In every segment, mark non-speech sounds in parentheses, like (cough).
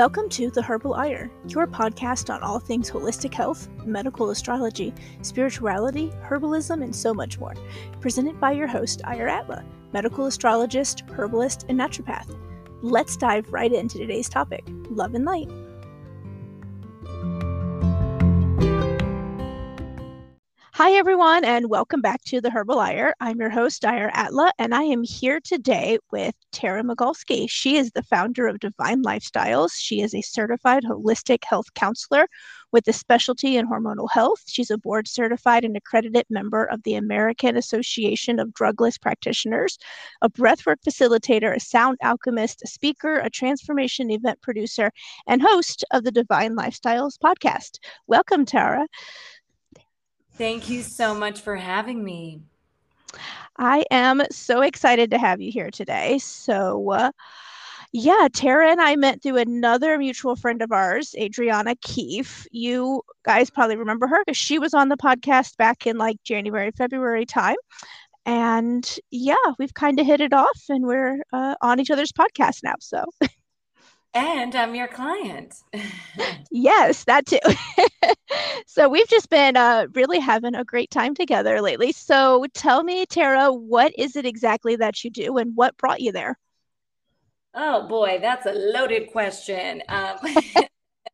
Welcome to The Herbal Ire, your podcast on all things holistic health, medical astrology, spirituality, herbalism, and so much more. Presented by your host, Ire Atla, medical astrologist, herbalist, and naturopath. Let's dive right into today's topic love and light. Hi, everyone, and welcome back to the Herbal Ire. I'm your host, Ire Atla, and I am here today with Tara Magalski. She is the founder of Divine Lifestyles. She is a certified holistic health counselor with a specialty in hormonal health. She's a board certified and accredited member of the American Association of Drugless Practitioners, a breathwork facilitator, a sound alchemist, a speaker, a transformation event producer, and host of the Divine Lifestyles podcast. Welcome, Tara. Thank you so much for having me. I am so excited to have you here today. So, uh, yeah, Tara and I met through another mutual friend of ours, Adriana Keefe. You guys probably remember her because she was on the podcast back in like January, February time. And yeah, we've kind of hit it off and we're uh, on each other's podcast now. So, (laughs) and I'm your client. (laughs) yes, that too. (laughs) so we've just been uh, really having a great time together lately. So tell me, Tara, what is it exactly that you do and what brought you there? Oh boy, that's a loaded question. Um,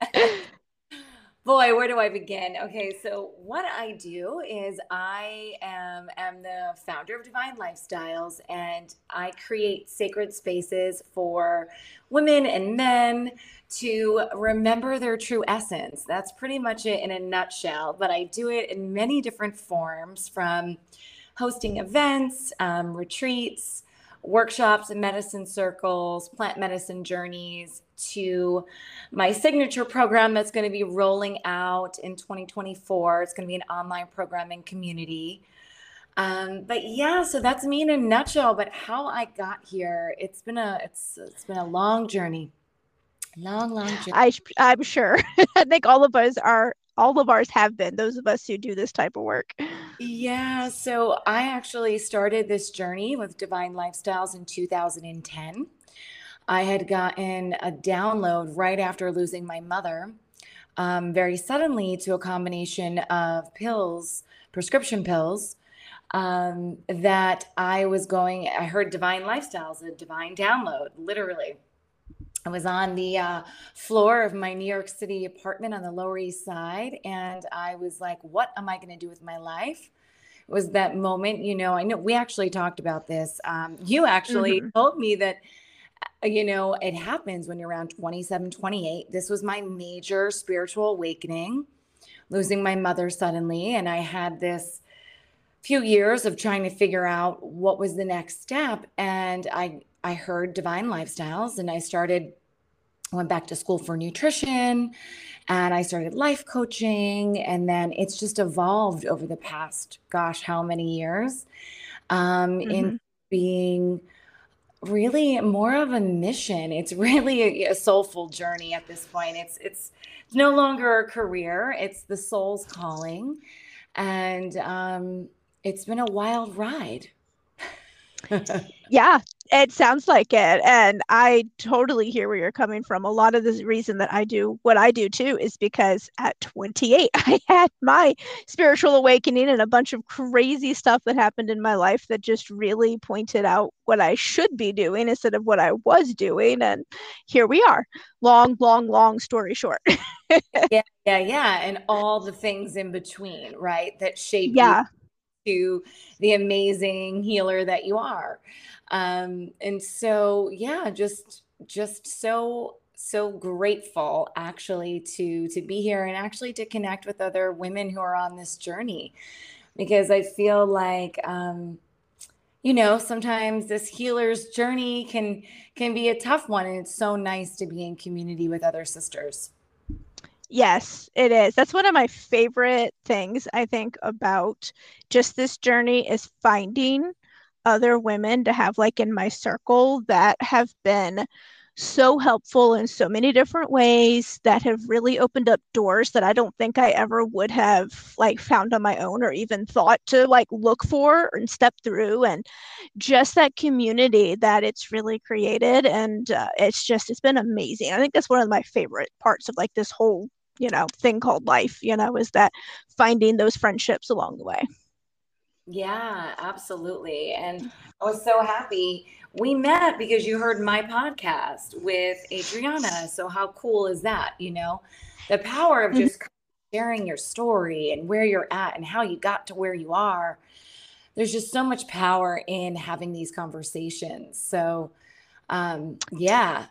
(laughs) Boy, where do I begin? Okay, so what I do is I am, am the founder of Divine Lifestyles and I create sacred spaces for women and men to remember their true essence. That's pretty much it in a nutshell, but I do it in many different forms from hosting events, um, retreats, workshops and medicine circles, plant medicine journeys, to my signature program that's going to be rolling out in 2024. It's going to be an online programming community. Um, but yeah, so that's me in a nutshell. But how I got here, it's been a it's it's been a long journey, long long journey. I I'm sure. (laughs) I think all of us are all of ours have been those of us who do this type of work. Yeah, so I actually started this journey with Divine Lifestyles in 2010. I had gotten a download right after losing my mother, um, very suddenly to a combination of pills, prescription pills, um, that I was going, I heard Divine Lifestyles, a divine download, literally. I was on the uh, floor of my New York City apartment on the Lower East Side, and I was like, what am I going to do with my life? It was that moment, you know, I know we actually talked about this. Um, you actually mm-hmm. told me that uh, you know, it happens when you're around 27, 28. This was my major spiritual awakening, losing my mother suddenly. And I had this few years of trying to figure out what was the next step. And I, I heard divine lifestyles and I started, went back to school for nutrition and I started life coaching. And then it's just evolved over the past, gosh, how many years um, mm-hmm. in being really more of a mission. It's really a, a, soulful journey at this point. It's it's no longer a career. It's the soul's calling, and um, it's been a wild ride. (laughs) yeah, it sounds like it. And I totally hear where you're coming from. A lot of the reason that I do what I do too is because at 28, (laughs) I had my spiritual awakening and a bunch of crazy stuff that happened in my life that just really pointed out what I should be doing instead of what I was doing. And here we are. Long, long, long story short. (laughs) yeah, yeah, yeah. And all the things in between, right? That shape yeah. you to the amazing healer that you are. Um, and so yeah just just so so grateful actually to to be here and actually to connect with other women who are on this journey. Because i feel like um you know sometimes this healer's journey can can be a tough one and it's so nice to be in community with other sisters Yes, it is. That's one of my favorite things I think about just this journey is finding other women to have like in my circle that have been so helpful in so many different ways that have really opened up doors that I don't think I ever would have like found on my own or even thought to like look for and step through and just that community that it's really created and uh, it's just it's been amazing. I think that's one of my favorite parts of like this whole you know thing called life you know is that finding those friendships along the way. Yeah absolutely. And i was so happy we met because you heard my podcast with adriana. So how cool is that you know? The power of mm-hmm. just sharing your story and where you're at and how you got to where you are. There's just so much power in having these conversations. So um yeah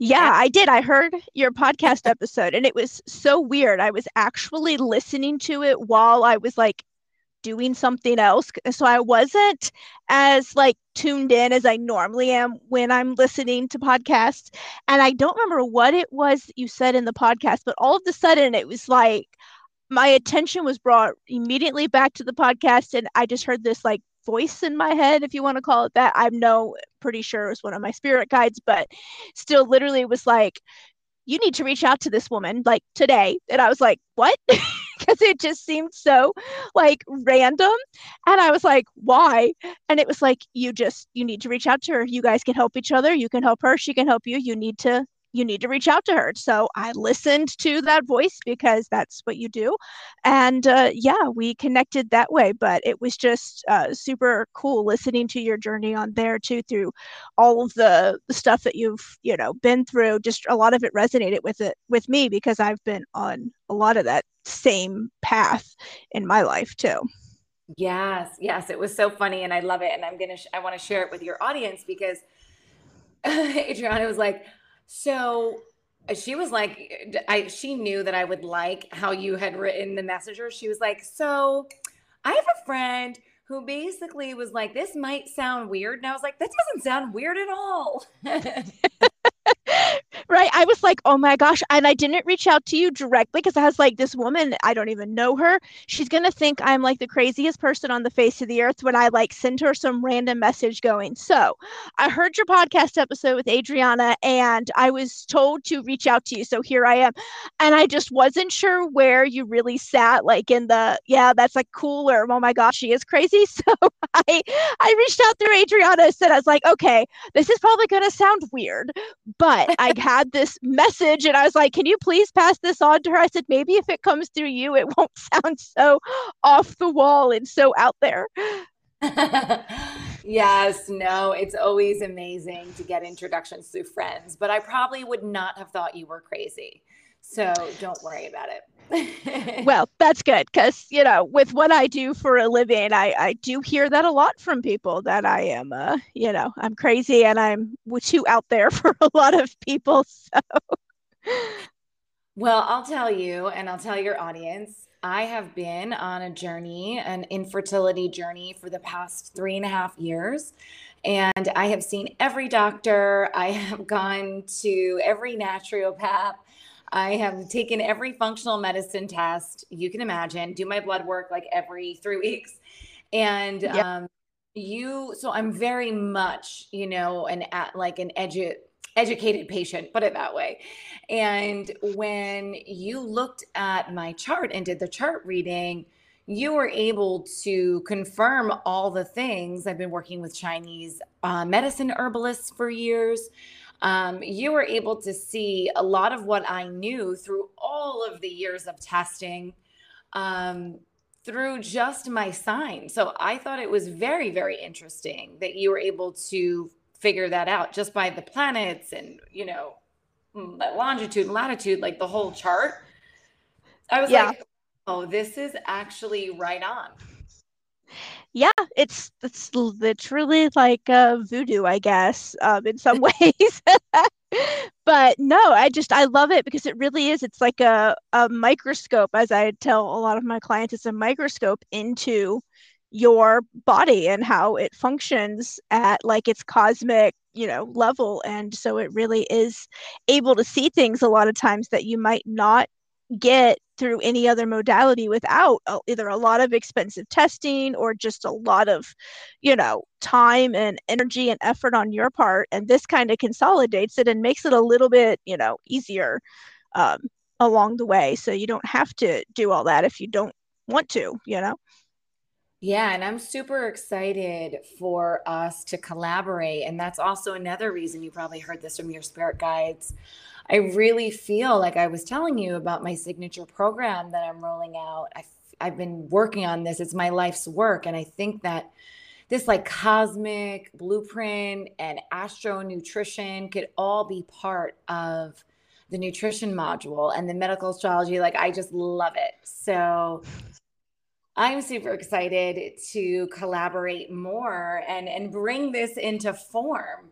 yeah, I did. I heard your podcast episode and it was so weird. I was actually listening to it while I was like doing something else. So I wasn't as like tuned in as I normally am when I'm listening to podcasts. And I don't remember what it was you said in the podcast, but all of a sudden it was like my attention was brought immediately back to the podcast and I just heard this like voice in my head, if you want to call it that. I'm no pretty sure it was one of my spirit guides, but still literally was like, you need to reach out to this woman like today. And I was like, what? (laughs) Because it just seemed so like random. And I was like, why? And it was like, you just, you need to reach out to her. You guys can help each other. You can help her. She can help you. You need to you need to reach out to her. So I listened to that voice because that's what you do. And uh, yeah, we connected that way. But it was just uh, super cool listening to your journey on there too, through all of the, stuff that you've, you know, been through. Just a lot of it resonated with it with me because I've been on a lot of that same path in my life too. Yes, yes, it was so funny and I love it and I'm going to sh- I want to share it with your audience because (laughs) Adriana was like, so uh, she was like, I she knew that I would like how you had written the messenger. She was like, so I have a friend who basically was like, this might sound weird. And I was like, that doesn't sound weird at all. (laughs) (laughs) right. I was like, oh my gosh. And I didn't reach out to you directly because I was like, this woman, I don't even know her. She's going to think I'm like the craziest person on the face of the earth when I like send her some random message going, so I heard your podcast episode with Adriana and I was told to reach out to you. So here I am. And I just wasn't sure where you really sat, like in the, yeah, that's like cool or, oh my gosh, she is crazy. (laughs) So I, I reached out through Adriana and said, I was like, okay, this is probably going to sound weird, but I (laughs) had this message and I was like, can you please pass this on to her? I said, maybe if it comes through you, it (laughs) won't sound so off the wall and so out there. (laughs) yes, no, it's always amazing to get introductions through friends, but I probably would not have thought you were crazy. So don't worry about it. (laughs) well, that's good because you know, with what I do for a living, I I do hear that a lot from people that I am, uh, you know, I'm crazy and I'm too out there (laughs) for a lot of people. So, well, I'll tell you, and I'll tell your audience. I have been on a journey, an infertility journey for the past three and a half years. And I have seen every doctor. I have gone to every naturopath. I have taken every functional medicine test you can imagine, do my blood work like every three (laughs) weeks. And yep. um, you, so I'm very much, you know, an at like an edu- educated patient, put it that way. And when you looked at my chart and did the chart reading, you were able to confirm all the things. I've been working with Chinese uh, medicine herbalists for years um, you were able to see a lot of what I knew through all of the years of testing um, through just my sign. So I thought it was very, very interesting that you were able to figure that out just by the planets and, you know, mm, longitude and latitude, like the whole chart. I was yeah. like, oh, this is actually right on yeah, it's it's literally like voodoo, I guess, um, in some (laughs) ways. (laughs) but no, I just I love it because it really is. It's like a a microscope, as I tell a lot of my clients. It's a microscope into your body and how it functions at like its cosmic you know level and so it really is able to see things a lot of times that you might not get through any other modality without either a lot of expensive testing or just a lot of you know time and energy and effort on your part and this kind of consolidates it and makes it a little bit you know easier um, along the way so you don't have to do all that if you don't want to you know yeah, and I'm super excited for us to collaborate. And that's also another reason you probably heard this from your spirit guides. I really feel like I was telling you about my signature program that I'm rolling out. I've, I've been working on this, it's my life's work. And I think that this like cosmic blueprint and astro nutrition could all be part of the nutrition module and the medical astrology. Like, I just love it. So, I'm super excited to collaborate more and and bring this into form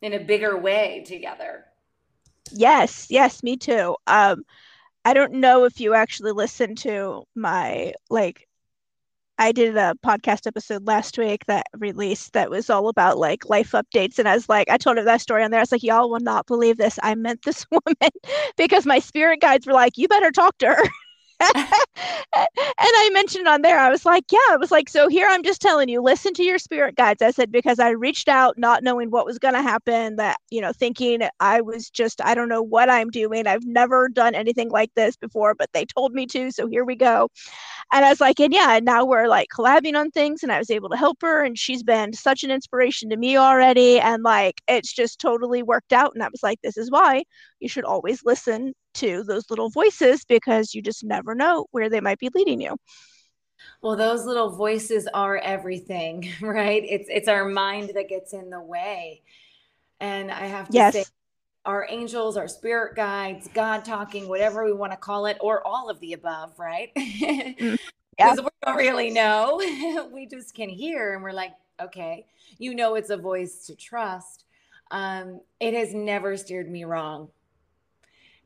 in a bigger way together. Yes, yes, me too. Um I don't know if you actually listened to my like I did a podcast episode last week that released that was all about like life updates. And I was like, I told her that story on there. I was like, y'all will not believe this. I met this (laughs) woman because my spirit guides were like, you better talk to her. And I mentioned on there, I was like, yeah, I was like, so here I'm just telling you, listen to your spirit guides. I said, because I reached out not knowing what was going to happen, that, you know, thinking I was just, I don't know what I'm doing. I've never done anything like this before, but they told me to. So here we go. And I was like, and yeah, and now we're like collabing on things and I was able to help her. And she's been such an inspiration to me already. And like, it's just totally worked out. And I was like, this is why you should always listen to those little voices because you just never know where they might be leading you. Well, those little voices are everything, (laughs) right? It's it's our mind that gets in the way. And I have to yes. say our angels, our spirit guides, God talking, whatever we want to call it, or all of the above, right? Because (laughs) yeah. we don't really know. (laughs) we just can hear and we're like, okay, you know it's a voice to trust. Um, it has never steered me wrong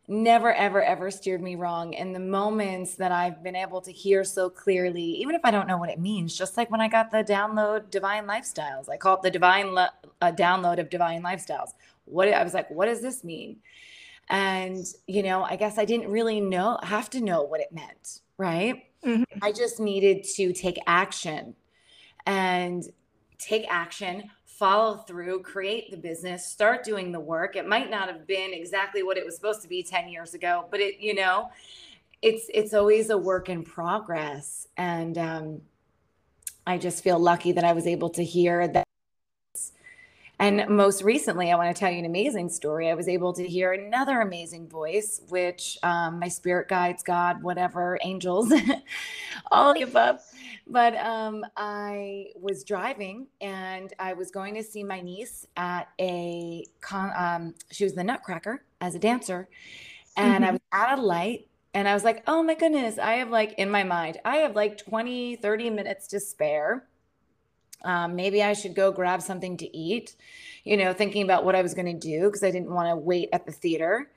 never ever ever steered me wrong. In the moments that i've been able to hear so clearly even if i don't know what it means just like when i got the download divine lifestyles i call it the divine uh, download of divine lifestyles. What i was like what does this mean? And you know i guess i didn't really know have to know what it meant right? Mm-hmm. i just needed to take action. And take action follow through, create the business, start doing the work. It might not have been exactly what it was supposed to be 10 years ago, but it, you know, it's it's always a work in progress. And um, I just feel lucky that I was able to hear that. And most recently, I want to tell you an amazing story. I was able to hear another amazing voice, which um, my spirit guides, God, whatever, angels, (laughs) all the above but um, I was driving and I was going to see my niece at a con. Um, she was the Nutcracker as a dancer, and mm-hmm. I was at a light and I was like, oh my goodness, I have like in my mind, I have like 20, 30 minutes to spare. Um, maybe I should go grab something to eat, you know, thinking about what I was going to do because I didn't want to wait at the theater.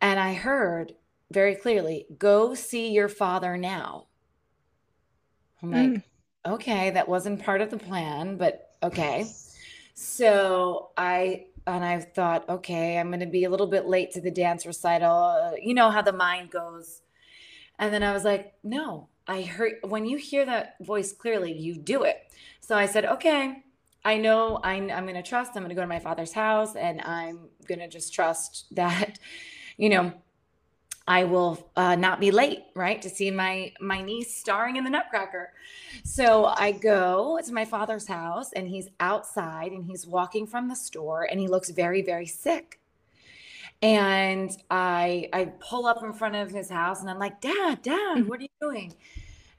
And I heard very clearly, go see your father now. I'm like, mm. okay, that wasn't part of the plan, but okay. So I and I thought, okay, I'm going to be a little bit late to the dance recital. Uh, you know how the mind goes. And then I was like, no, I heard when you hear that voice clearly, you do it. So I said, okay, I know I'm, I'm going to trust. I'm going to go to my father's house and I'm going to just trust (laughs) that, you know, I will uh, not be late, right, to see my my niece starring in the Nutcracker. So I go to my father's house, and he's outside, and he's walking from the store, and he looks very, very sick. And I I pull up in front of his house, and I'm like, Dad, Dad, mm-hmm. what are you doing?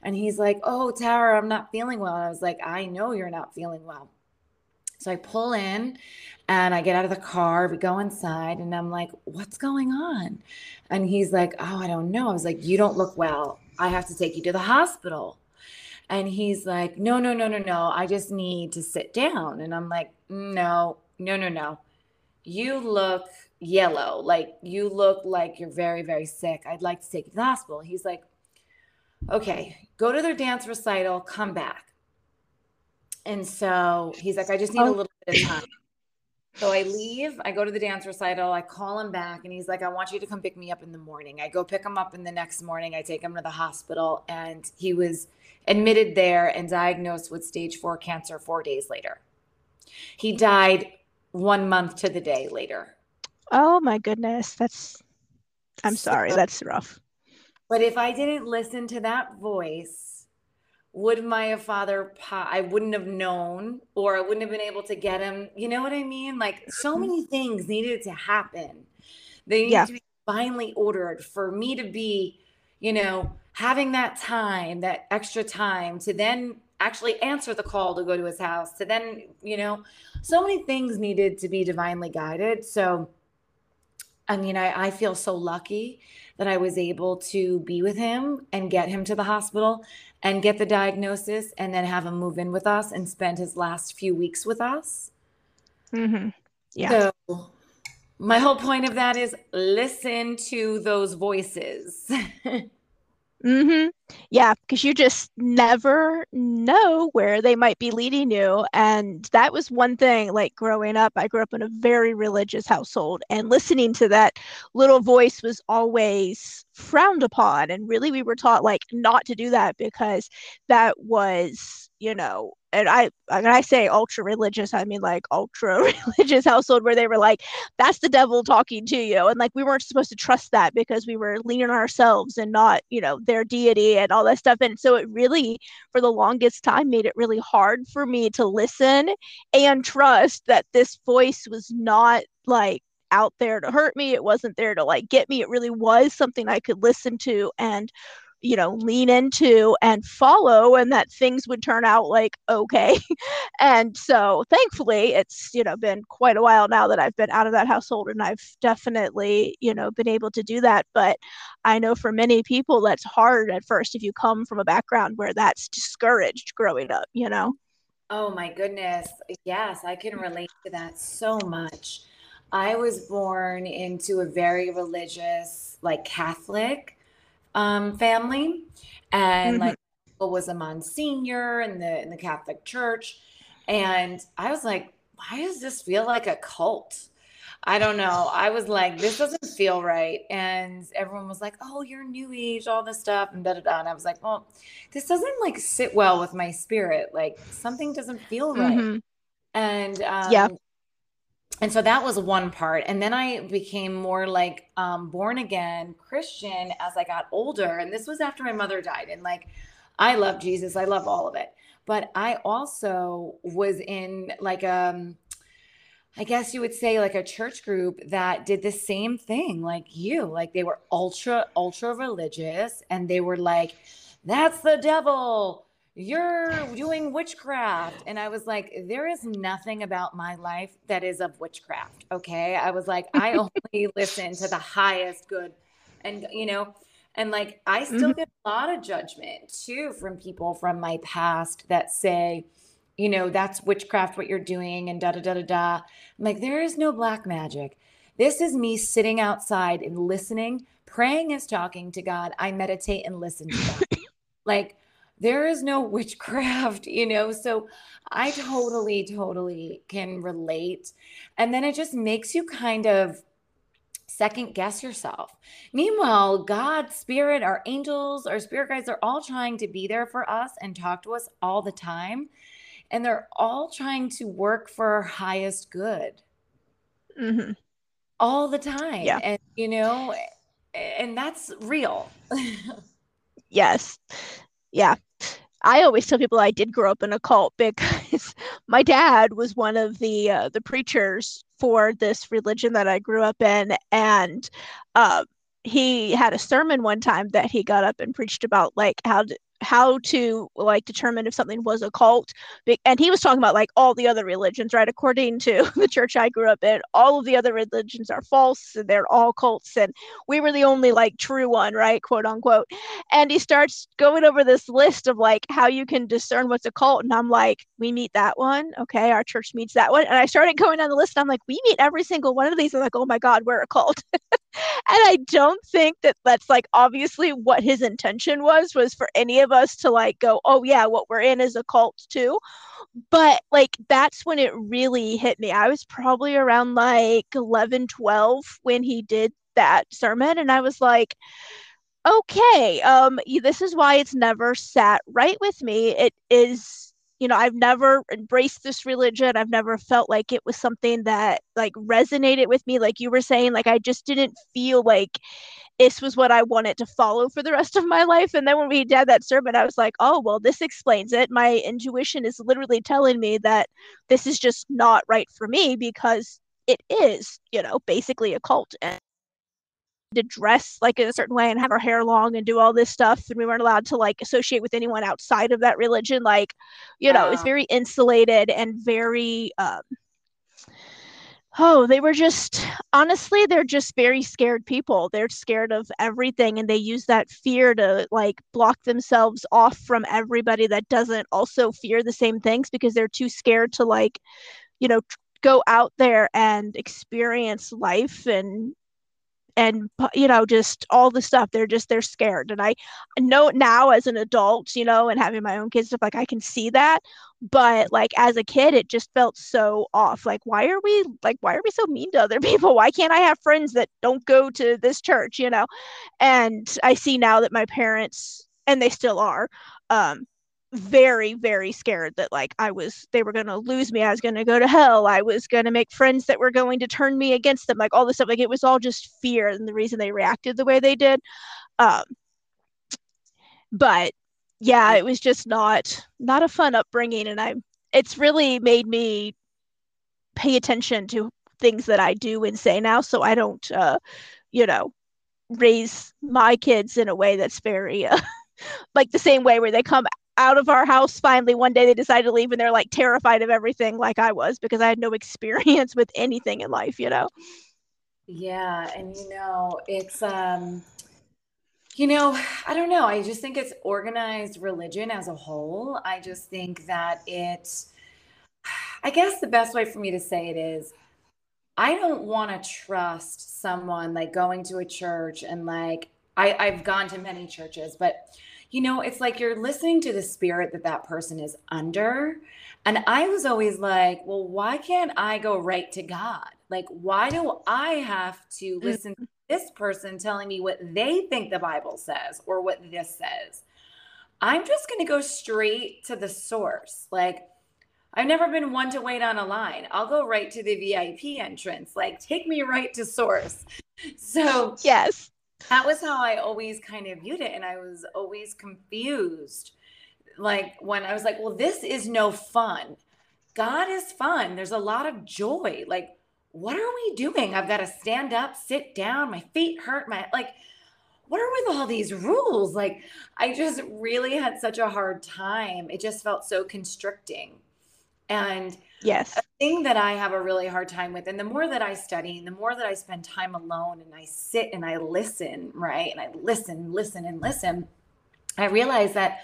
And he's like, Oh, Tara, I'm not feeling well. And I was like, I know you're not feeling well. So I pull in and I get out of the car, we go inside, and I'm like, what's going on? And he's like, oh, I don't know. I was like, you don't look well. I have to take you to the hospital. And he's like, no, no, no, no, no. I just need to sit down. And I'm like, no, no, no, no. You look yellow. Like you look like you're very, very sick. I'd like to take you to the hospital. He's like, okay, go to their dance recital, come back. And so he's like, I just need oh. a little bit of time. So I leave, I go to the dance recital, I call him back, and he's like, I want you to come pick me up in the morning. I go pick him up in the next morning, I take him to the hospital, and he was admitted there and diagnosed with stage four cancer four days later. He died one month to the day later. Oh my goodness. That's, I'm sorry, that's rough. But if I didn't listen to that voice, would my father i wouldn't have known or i wouldn't have been able to get him you know what i mean like so mm-hmm. many things needed to happen they need yeah. to be finally ordered for me to be you know having that time that extra time to then actually answer the call to go to his house to then you know so many things needed to be divinely guided so i mean i, I feel so lucky that I was able to be with him and get him to the hospital and get the diagnosis and then have him move in with us and spend his last few weeks with us. Mm-hmm. Yeah. So my whole point of that is listen to those voices. (laughs) Mm-hmm. Yeah, because you just never know where they might be leading you. And that was one thing, like growing up, I grew up in a very religious household, and listening to that little voice was always frowned upon. And really, we were taught like not to do that because that was, you know, and I when I say ultra religious, I mean like ultra (laughs) religious household where they were like, that's the devil talking to you. And like we weren't supposed to trust that because we were leaning on ourselves and not, you know, their deity and all that stuff. And so it really, for the longest time, made it really hard for me to listen and trust that this voice was not like out there to hurt me. It wasn't there to like get me. It really was something I could listen to and you know lean into and follow and that things would turn out like okay. (laughs) And so thankfully it's you know been quite a while now that i've been out of that household and i've definitely you know been able to do that. But i know for many people that's hard at first if you come from a background where that's discouraged growing up you know? Oh my goodness. Yes i can relate to that so much. I was born into a very religious like catholic um, family, and mm-hmm. like was a Monsignor in the in the Catholic Church, and I was like, why does this feel like a cult? I don't know. I was like, this doesn't feel right. And everyone was like, oh, you're new age, all this stuff, and da da da. And I was like, well, this doesn't like sit well with my spirit. Like something doesn't feel right. Mm-hmm. And um, yeah and so that was one part. And then i became more like um, born again christian as i got older. And this was after my mother died. And like i love jesus. I love all of it. But i also was in like um i guess you would say like a church group that did the same thing like you. Like they were ultra ultra religious and they were like that's the devil you're doing witchcraft. And I was like, there is nothing about my life that is of witchcraft. Okay. I was like, I (laughs) only listen to the highest good. And, you know, and like I still mm-hmm. get a lot of judgment too from people from my past that say, you know, that's witchcraft what you're doing and da da da da da. I'm like, there is no black magic. This is me sitting outside and listening, praying is talking to God. I meditate and listen to God. like there is no witchcraft, (laughs) you know? So I totally, totally can relate. And then it just makes you kind of second guess yourself. Meanwhile, God, spirit, our angels, our spirit guides are all trying to be there for us and talk to us all the time. And they're all trying to work for our highest good mm-hmm. all the time. Yeah. And, you know, and that's real. (laughs) yes. Yeah. I always tell people I did grow up in a cult because (laughs) my dad was one of the uh, the preachers for this religion that I grew up in, and uh, he had a sermon one time that he got up and preached about like how to, how to like determine if something was a cult and he was talking about like all the other religions right according to (laughs) the church i grew up in all of the other religions are false and they're all cults and we were the only like true one right quote unquote. And he starts going over this list of like how you can discern what's a cult and i'm like we meet that one okay our church meets that one and i started going down the list and i'm like we meet every single one of these i'm like oh my god we're a cult. (laughs) And i don't think that that's like obviously what his intention was was for any of of us to like go, oh yeah, what we're in is a cult too. But like that's when it really hit me. I was probably around like 11, 12 when he did that sermon and I was like, okay, um this is why it's never sat right with me. It is you know i've never embraced this religion. I've never felt like it was something that like resonated with me like you were saying like i just didn't feel like this was what i wanted to follow for the rest of my life. And then when we did that sermon i was like oh well this explains it. My intuition is literally telling me that this is just not right for me because it is you know basically a cult. and to dress like in a certain way and have our hair long and do all this stuff and we weren't allowed to like associate with anyone outside of that religion like you know it's very insulated and very um oh they were just honestly they're just very scared people. They're scared of everything and they use that fear to like block themselves off from everybody that doesn't also fear the same things because they're too scared to like you know go out there and experience life and and you know just all the stuff they're just they're scared. And i know now as an adult you know and having my own kids stuff like i can see that but like as a kid it just felt so off. Like why are we like why are we so mean to other (laughs) people? Why can't i have friends that don't go to this church you know? And i see now that my parents and they still are um very very scared that like i was they were going to lose me i was going to go to hell i was going to make friends that were going to turn me against them like all this stuff like it was all just fear and the reason they reacted the way they did. Um but yeah it was just not not a fun upbringing and i it's really made me pay attention to things that i do and say now so i don't uh you know raise my kids in a way that's very uh, (laughs) like the same way where they come out of our house finally one day they decided to leave and they're like terrified of everything like I was because I had no (laughs) experience with anything in life, you know. Yeah, and you know, it's um you know, I don't know. I just think it's organized religion as a whole. I just think that it's I guess the best way for me to say it is I don't want to trust someone like going to a church and like I, I've gone to many churches, but you know, it's like you're listening to the spirit that that person is under. And I was always like, well, why can't I go right to God? Like, why do I have to mm-hmm. listen to this person telling me what they think the Bible says or what this says? I'm just going to go straight to the source. Like, I've never been one to wait on a line. I'll go right to the VIP entrance. Like, take me right to source. (laughs) So, yes that was how I always kind of viewed it. And I was always confused. Like when I was like, well, this is no fun. God is fun. There's a lot of joy. Like, what are we doing? I've got to stand up, sit down, my feet hurt, my like, what are with all these rules? Like, I just really had such a hard time. It just felt so constricting. And yes, a thing that I have a really hard time with, and the more that I study, and the more that I spend time alone and I sit and I listen, right? And I listen, listen, and listen, I realize that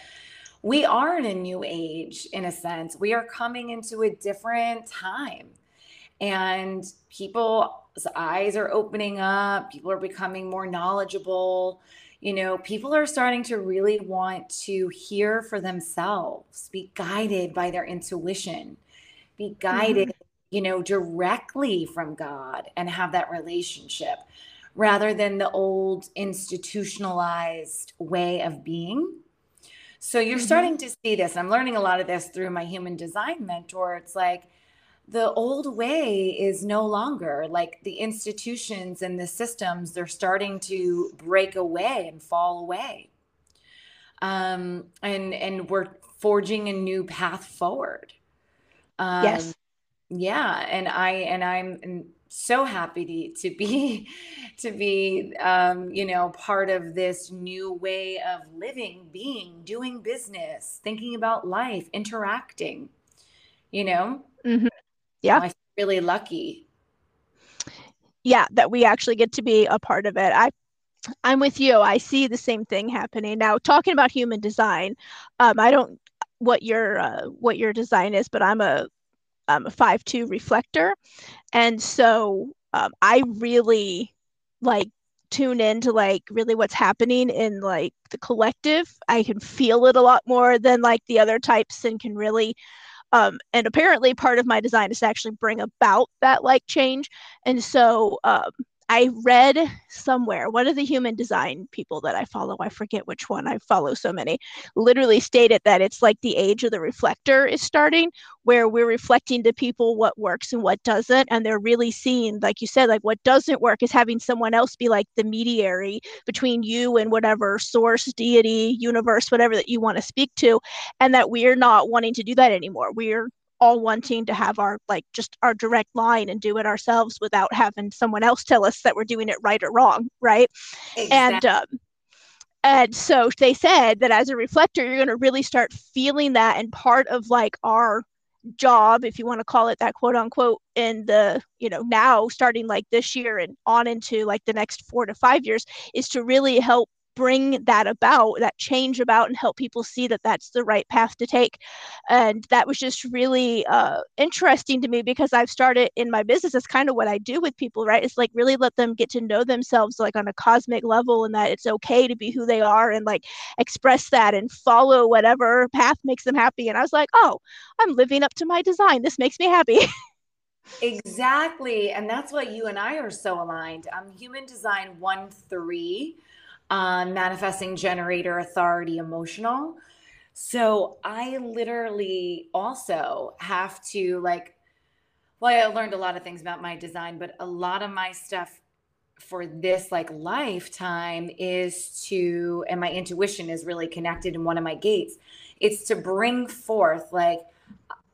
we are in a new age in a sense. We are coming into a different time. And people's eyes are opening up, people are becoming more knowledgeable you know, people are starting to really want to hear for themselves, be guided by their intuition, be guided, mm-hmm. you know, directly from God and have that relationship rather than the old institutionalized way of being. So you're mm-hmm. starting to see this. I'm learning a lot of this through my human design mentor. It's like, the old way is no longer. Like the institutions and the systems they're starting to break away and fall away. Um and and we're forging a new path forward. Um yes. yeah and i and i'm so happy to, to be (laughs) to be um you know part of this new way of living being doing business thinking about life interacting you know? Mm-hmm yeah. Feel really lucky. Yeah that we actually get to be a part of it. I i'm with you. I see the same thing happening. Now talking about human design um, i don't what your uh, what your design is but i'm a i'm a 5-2 reflector. And so um, i really like tune into like really what's happening in like the collective. I can feel it a lot more than like the other types and can really um, and apparently part of my design is to actually bring about that like change. And so um, I read somewhere one of the human design people that I follow, I forget which one, I follow so many, literally stated that it's like the age of the reflector is starting, where we're reflecting to people what works and what doesn't. And they're really seeing, like you said, like what doesn't work is having someone else be like the mediary between you and whatever source, deity, universe, whatever that you want to speak to. And that we're not wanting to do that anymore. We're all wanting to have our like just our direct line and do it ourselves without having someone else tell us that we're doing it right or wrong right exactly. and um, and so they said that as a reflector you're going to really start feeling that and part of like our job if you want to call it that quote unquote in the you know now starting like this year and on into like the next four to five years is to really help bring that about, that change about, and help people see that that's the right path to take. And that was just really uh, interesting to me because I've started in my business. It's kind of what I do with people, right? It's like really let them get to know themselves like on a cosmic level and that it's okay to be who they are and like express that and follow whatever path makes them happy. And I was like, oh, I'm living up to my design. This makes me happy. (laughs) Exactly. And that's why you and I are so aligned. I'm human design 1 3 um, manifesting generator authority emotional. So I literally also have to like, well, I learned a lot of things about my design, but a lot of my stuff for this like lifetime is to, and my intuition is really connected in one of my gates. It's to bring forth like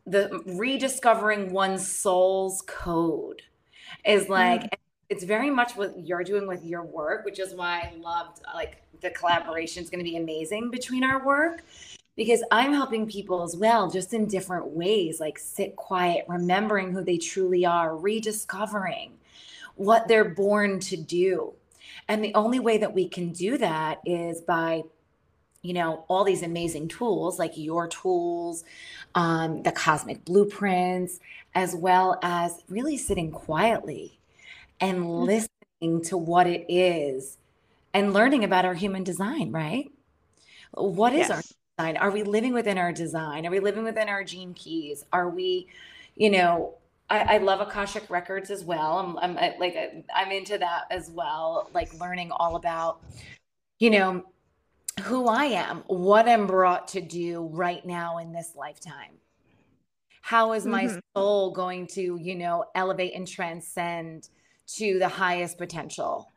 the rediscovering one's soul's code is like, mm it's very much what you're doing with your work, which is why I loved like the collaboration is going to be amazing between our work because I'm helping people as well, just in different ways, like sit quiet, remembering who they truly are, rediscovering what they're born to do. And the only way that we can do that is by you know all these amazing tools like your tools um, the cosmic blueprints as well as really sitting quietly and mm-hmm. listening to what it is and learning about our human design, right? What is yes. our design? Are we living within our design? Are we living within our gene keys? Are we, you know, I, I love Akashic records as well. I'm, I'm uh, like, I'm into that as well, like learning all about, you know, who I am, what I'm brought to do right now in this lifetime. How is my mm-hmm. soul going to, you know, elevate and transcend? To the highest potential.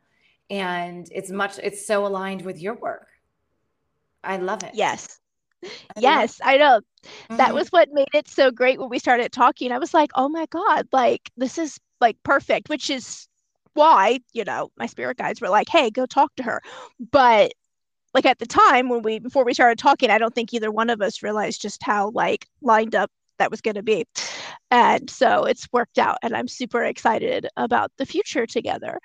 And it's much, it's so aligned with your work. I love it. Yes. I yes, I know. Mm-hmm. That was what made it so great when we started talking. I was like, oh my God, like this is like perfect, which is why, you know, my spirit guides were like, hey, go talk to her. But like at the time when we before we started talking, I don't think either one of us realized just how like lined up that was going to be. And so it's worked out, and I'm super excited about the future together.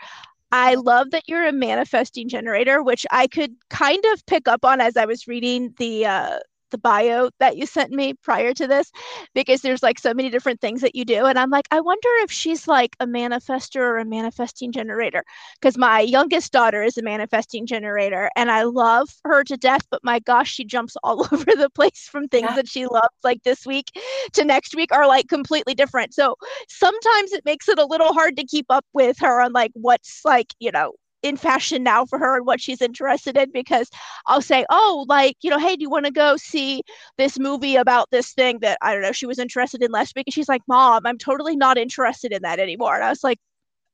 I love that you're a manifesting generator, which I could kind of pick up on as I was reading the uh, the bio that you sent me prior to this because there's like so many different things that you do and i'm like i wonder if she's like a manifester or a manifesting generator because my youngest daughter is a manifesting generator and i love her to death but my gosh she jumps all (laughs) over the place from things yeah. that she loves like this week to next week are like completely different so sometimes it makes it a little hard to keep up with her on like what's like you know in fashion now for her and what she's interested in because I'll say, oh, like, you know, hey, do you want to go see this movie about this thing that I don't know she was interested in last week? And she's like, Mom, I'm totally not interested in that anymore. And I was like,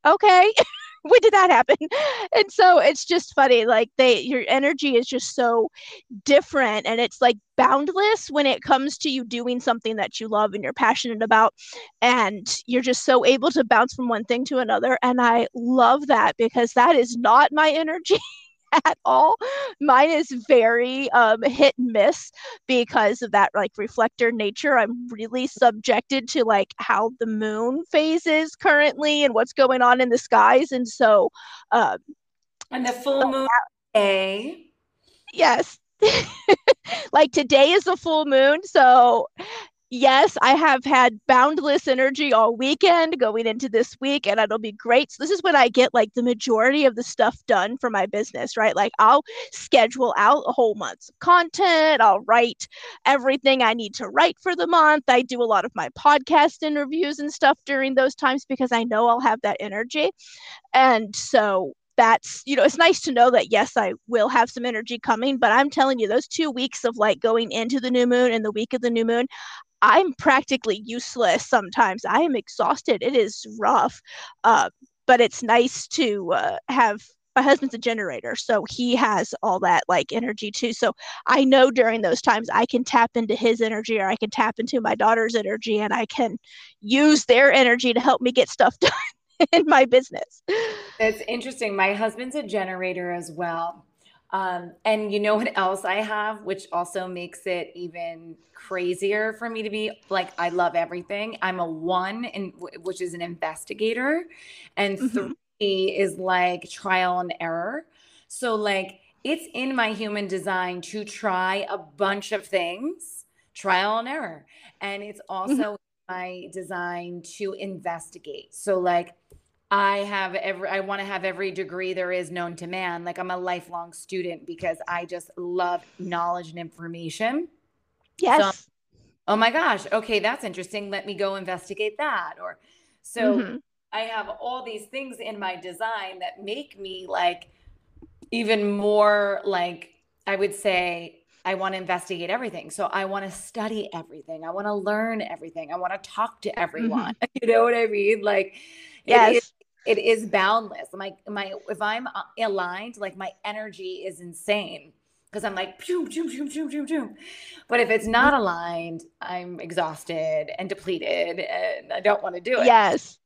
okay. (laughs) (laughs) when did that happen? And so it's just funny. Like they your energy is just so different and it's like boundless when it comes to you doing something that you love and you're passionate about. And you're just so able to bounce from one thing to another. And I love that because that is not my energy. (laughs) (laughs) at all. Mine is very um, hit and miss because of that like reflector nature. I'm really subjected to like how the moon phases currently and what's going on in the skies, and so. Um, and the full moon day. Yes. (laughs) like today is the full moon, so yes, I have had boundless energy all weekend going into this week, and it'll be great. So, this is when I get like the majority of the stuff done for my business, right? Like, I'll schedule out a whole month's content, I'll write everything I need to write for the month. I do a lot of my podcast interviews and stuff during those times because I know I'll have that energy. And so, that's you know it's nice to know that yes i will have some energy coming but i'm telling you those two weeks of like going into the new moon and the week of the new moon I'm practically useless sometimes. I am exhausted. It is rough, uh, but it's nice to uh, have. My husband's a generator, so he has all that like energy too. So I know during those times I can tap into his energy or I can tap into my daughter's energy and I can use their energy to help me get stuff (laughs) done in my business. That's interesting. My husband's a generator as well. Um, and you know what else I have, which also makes it even crazier for me to be like, I love everything. I'm a one, in, which is an investigator, and mm-hmm. three is like trial and error. So, like, it's in my human design to try a bunch of things, trial and error. And it's mm-hmm. also mm-hmm. my design to investigate. So, like, I have every I want to have every degree there is known to man. Like I'm a lifelong student because I just love knowledge and information. Yes. So, oh my gosh, okay, that's interesting. Let me go investigate that. Or so mm-hmm. I have all these things in my design that make me like even more like I would say I want to investigate everything. So I want to study everything. I want to learn everything. I want to talk to everyone. Mm-hmm. (laughs) You know what I mean? Like yes it is boundless. My my if I'm uh, aligned, like my energy is insane because I'm like pew, pew, pew, pew, pew, pew. But if it's not aligned, I'm exhausted and depleted and I don't want to do it. Yes.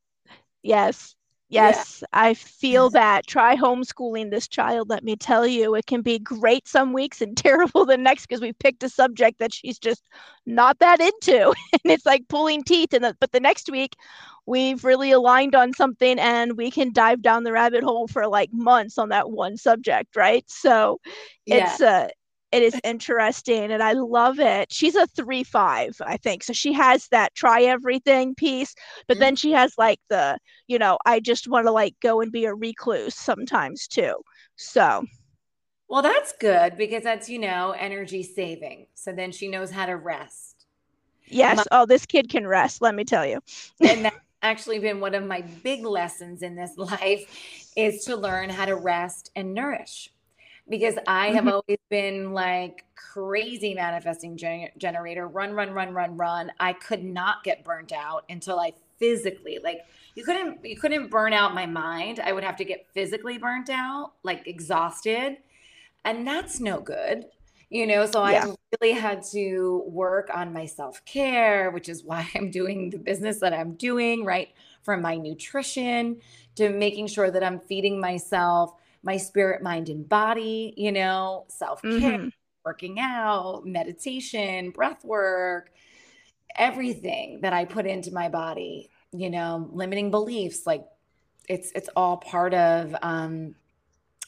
Yes. Yes, yeah. I feel that. Try homeschooling this child. Let me tell you, it can be great some weeks and (laughs) terrible the next because we picked a subject that she's just not that into, (laughs) and it's like pulling teeth. And the, but the next week, we've really aligned on something and we can dive down the rabbit hole for like months on that one subject right so yeah. it's uh it is (laughs) interesting and i love it. She's a three five i think so she has that try everything piece but mm-hmm. then she has like the you know i just want to like go and be a recluse sometimes too so. Well that's good because that's you know energy saving so then she knows how to rest. Yes. My- oh this kid can rest let me tell you. And (laughs) that's actually been one of my big lessons in this (laughs) life is to learn how to rest and nourish because I have mm-hmm. always been like crazy manifesting gen- generator run run run run run I could not get burnt out until I physically like you couldn't you couldn't burn out my mind I would have to get physically burnt out like exhausted and that's no good you know so yeah. i really had to work on my self-care which is why i'm doing the business that i'm doing right from my nutrition to making sure that i'm feeding myself my spirit mind and body you know self-care mm-hmm. working out meditation breath work everything that i put into my body you know limiting beliefs like it's it's all part of um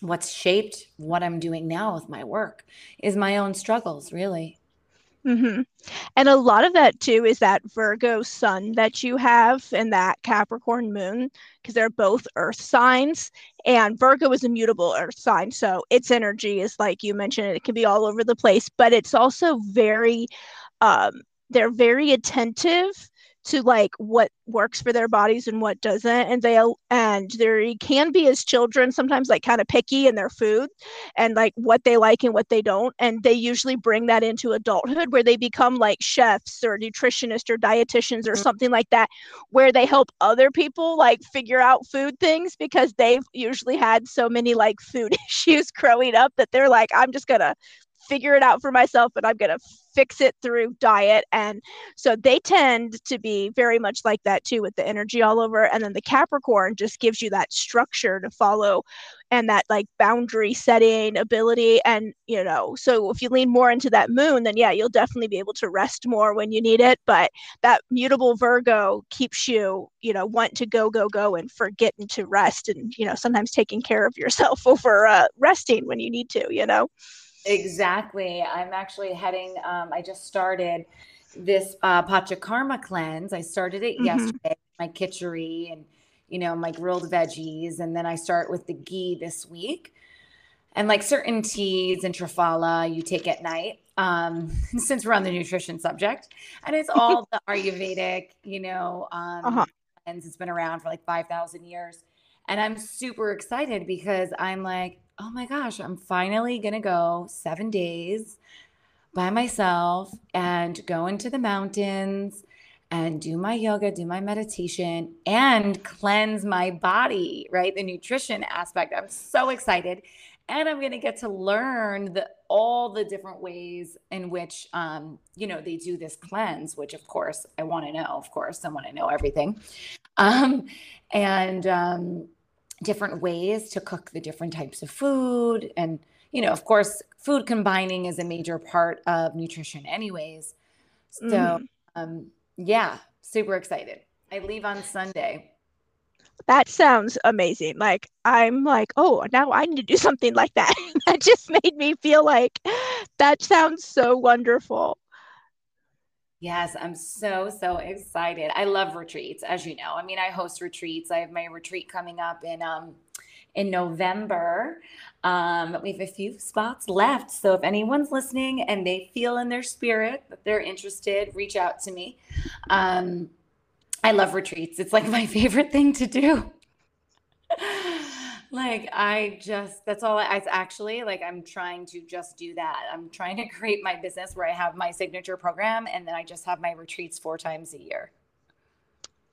what's shaped what I'm doing now with my work is my own struggles, really. Mm-hmm. And a lot of that too is that Virgo sun that you have and that Capricorn moon, because they're both earth signs. And Virgo is a mutable earth sign. So its energy is like you mentioned, it can be all over the place, but it's also very, um, they're very attentive to like what works for their bodies and what doesn't and they and they can be as children sometimes like kind of picky in their food and like what they like and what they don't and they usually bring that into adulthood where they become like chefs or nutritionists or dietitians or mm-hmm. something like that where they help other people like figure out food things because they've usually had so many like food (laughs) issues growing up that they're like i'm just gonna figure it out for myself and I'm going to fix it through diet. And so they tend to be very much like that too, with the energy all over. And then the Capricorn just gives you that structure to follow and that like boundary setting ability. And, you know, so if you lean more into that moon, then yeah, you'll definitely be able to rest more when you need it. But that mutable Virgo keeps you, you know, want to go, go, go and forgetting to rest and, you know, sometimes taking care of yourself (laughs) over uh, resting when you need to, you know? Exactly. I'm actually heading, um, I just started this uh, Panchakarma cleanse. I started it mm-hmm. yesterday, my kitchery and, you know, my grilled veggies. And then I start with the ghee this week. And like certain teas and triphala you take at night, um, (laughs) since we're on the nutrition subject. And it's all (laughs) the Ayurvedic, you know, um, uh-huh. cleanse. It's been around for like 5,000 years. And I'm super excited because I'm like, oh my gosh, I'm finally going to go seven days by myself and go into the mountains and do my yoga, do my meditation, and cleanse my body, right? The nutrition aspect. I'm so excited. And I'm going to get to learn the, all the different ways in which, um, you know, they do this cleanse, which of course I want to know. Of course, I want to know everything. Um, and um, different ways to cook the different types of food and you know, of course, food combining is a major part of nutrition, anyways. So, mm. um, yeah, super excited. I leave on Sunday. That sounds amazing. Like, I'm like, oh, now I need to do something like that. (laughs) that just made me feel like that sounds so wonderful. Yes, I'm so, so excited. I love retreats, as you know. I mean, I host retreats. I have my retreat coming up in um in November. Um, we have a few spots left. So if anyone's listening and they feel in their spirit that they're interested, reach out to me. Um, I love retreats. It's like my (laughs) favorite thing to do. Like I just that's all I, it's actually like I'm trying to just do that. I'm trying to create my business where I have my signature program and then I just have my retreats four times a year.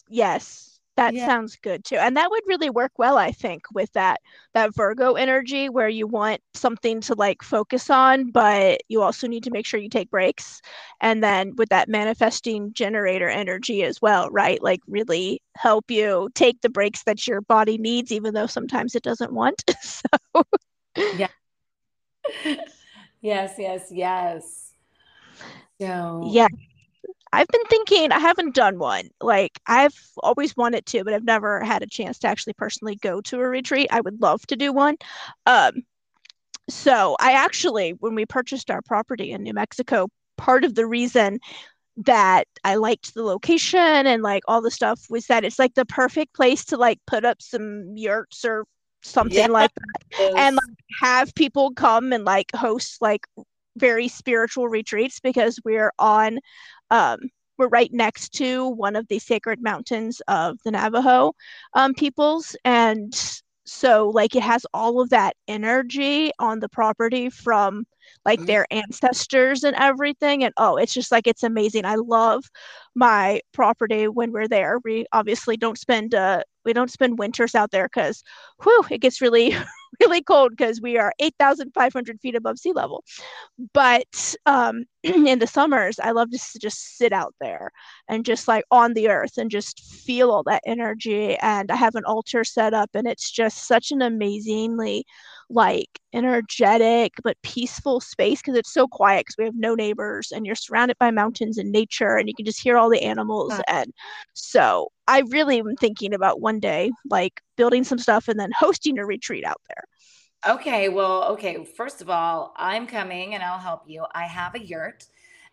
Yes. That yeah. sounds good too. And that would really work well, I think, with that that Virgo energy where you want something to like focus on, but you also need to make sure you take breaks. And then with that manifesting generator energy as well, right? Like really help you take the breaks that your body needs, even though sometimes it doesn't want. (laughs) so yeah. (laughs) yes, yes, yes. So yeah. I've been thinking, I haven't done one. Like, I've always wanted to, but I've never had a chance to actually personally go to a retreat. I would love to do one. Um, so, I actually, when we purchased our property in New Mexico, part of the reason that I liked the location and like all the stuff was that it's like the perfect place to like put up some yurts or something yeah, like that and like have people come and like host like very spiritual retreats because we're on um, we're right next to one of the sacred mountains of the Navajo um, peoples. And so, like, it has all of that energy on the property from like mm-hmm. their ancestors and everything. And oh, it's just like, it's amazing. I love my property when we're there. We obviously don't spend, uh, we don't spend winters out there because, whew, it gets really, (laughs) really cold because we are 8,500 feet above sea level. But um, (clears throat) in the summers, I love to just sit out there and just like on the earth and just feel all that energy. And I have an altar set up, and it's just such an amazingly like energetic but peaceful space because it's so quiet because we have no neighbors and you're surrounded by mountains and nature and you can just hear all the animals and so i really am thinking about one day like building some stuff and then hosting a retreat out there. Okay well okay first of all i'm coming and i'll help you. I have a yurt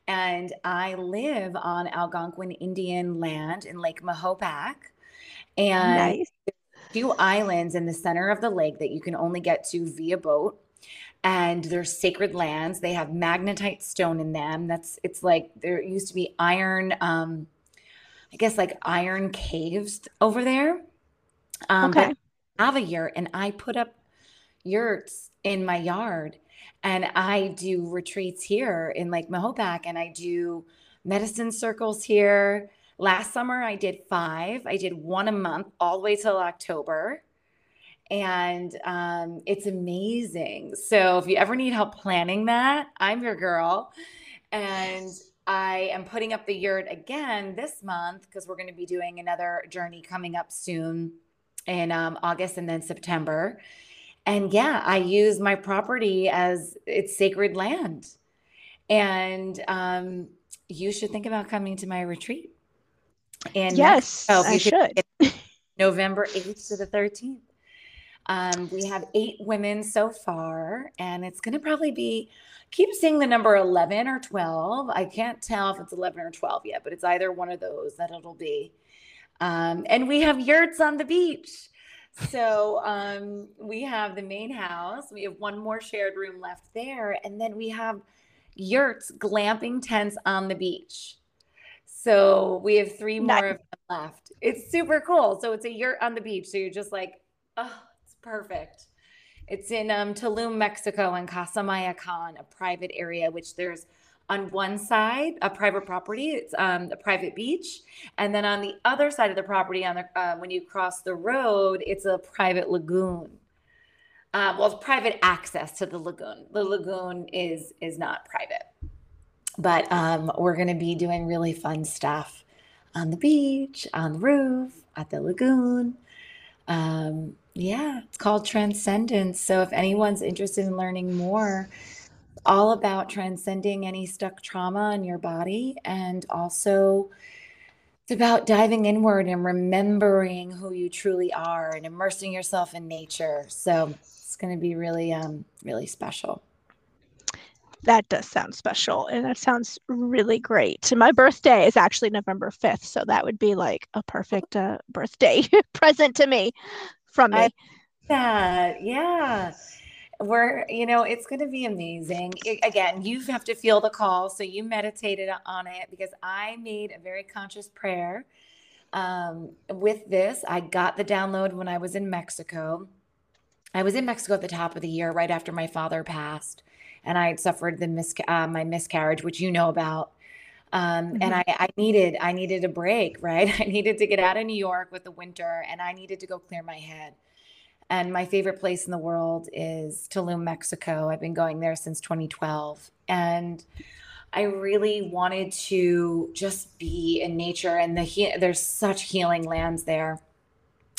and i live on algonquin indian land in lake mahopac and nice two islands in the center of the lake that you can only get to via boat. And they're sacred lands. They have magnetite stone in them. That's it's like there used to be iron um i guess like iron caves over there. Um okay. but I have a yurt and i put up yurts in my yard. And i do retreats here in lake mahopac and i do medicine circles here Last summer, I did five. I did one a month all the way till October. And um, it's amazing. So if you ever need help planning that, I'm your girl. And I am putting up the yurt again this month because we're going to be doing another journey coming up soon in um, August and then September. And yeah, I use my property as it's sacred land. And um, you should think about coming to my retreat. And yes, I should. November 8th to the 13th. Um, we have eight women so far, and it's going to probably be keep seeing the number 11 or 12. I can't tell if it's 11 or 12 yet, but it's either one of those that it'll be. Um, and we have yurts on the beach. So um, we have the main house. We have one more shared room left there. And then we have yurts, glamping tents on the beach. So we have three more nice. of them left. It's super cool. So it's a yurt on the beach. So you're just like, oh, it's perfect. It's in um, Tulum, Mexico, and Casa Mayacan, a private area, which there's on one side a private property it's um, a private beach and then on the other side of the property on the uh, when you cross the road it's a private lagoon uh, well it's private access to the lagoon the lagoon is is not private but um, we're going to be doing really fun stuff on the beach on the roof at the lagoon. Um, yeah it's called transcendence. So if anyone's interested in learning more all about transcending any stuck trauma in your body and also it's about diving inward and remembering who you truly are and immersing yourself in nature. So it's going to be really um really special that does sound special and that sounds really great. My birthday is actually november 5th so that would be like a perfect uh, birthday (laughs) present to me from me. That yeah. We're you know it's going to be amazing. It, again you have to feel the call so you meditated on it because i made a very conscious prayer um, with this. I got the download when i was in mexico. I was in mexico at the top of the year right after my father passed and i had suffered the mis- uh, my miscarriage which you know about um, mm-hmm. and I, I needed i needed a break (laughs) right i needed to get out of new york with the winter and i needed to go clear my head and my favorite place in the world is Tulum, Mexico. I've been going there since 2012. And I really wanted to just be in nature and the he- there's such healing lands there.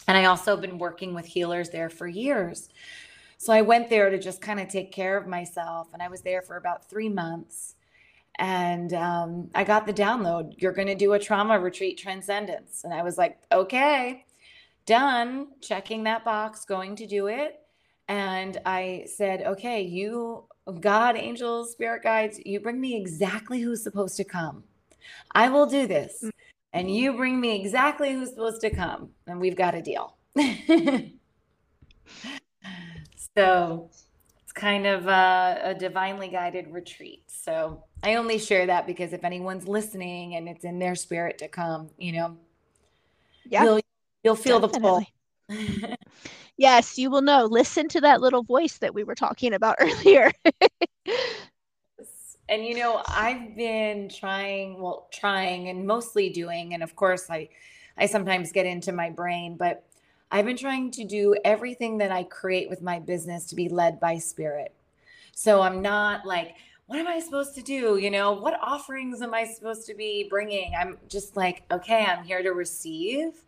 And I also have been working with healers there for years. So I went there to just kind of take care of myself. And I was there for about three months. And um, I got the download you're going to do a trauma retreat transcendence. And I was like, okay done checking that box, going to do it. And I said, okay, you, God, angels, spirit guides, you bring me exactly who's supposed to come. I will do this. Mm. And you bring me exactly who's supposed to come. And we've got a deal. (laughs) so it's kind of a, a, divinely guided retreat. So I only share that because if anyone's listening and it's in their spirit to come, you know, yeah. you'll You'll feel Definitely. the pull. yes, you will know. Listen to that little voice that we were talking about (laughs) earlier. and you know, I've been trying, well, trying and mostly doing, and of course I I sometimes get into my brain, but I've been trying to do everything that I create with my business to be led by spirit. So I'm not like, what am I supposed to do? You know, what offerings am I supposed to be bringing? I'm just like, okay, I'm here to receive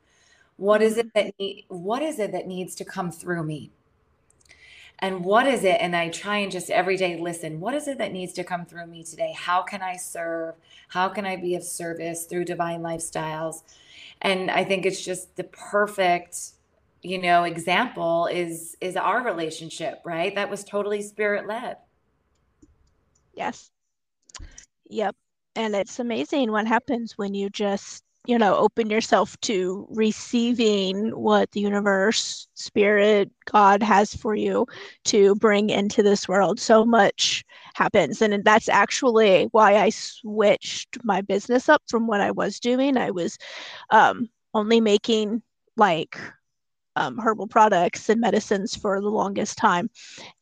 what is it mm-hmm. that need, what is it that needs to come through me? And what is it? And I try and just every day listen. What is it that needs to come through me today? How can I serve? How can I be of service through divine lifestyles? And I think it's just the perfect you know example is is our relationship right? That was totally spirit led yes. Yep. And it's amazing what happens when you just you know open yourself to receiving what the universe spirit god has for you to bring into this world. So much happens. And that's actually why i switched my business up from what i was doing. I was um, only making like um, herbal products and medicines for the longest time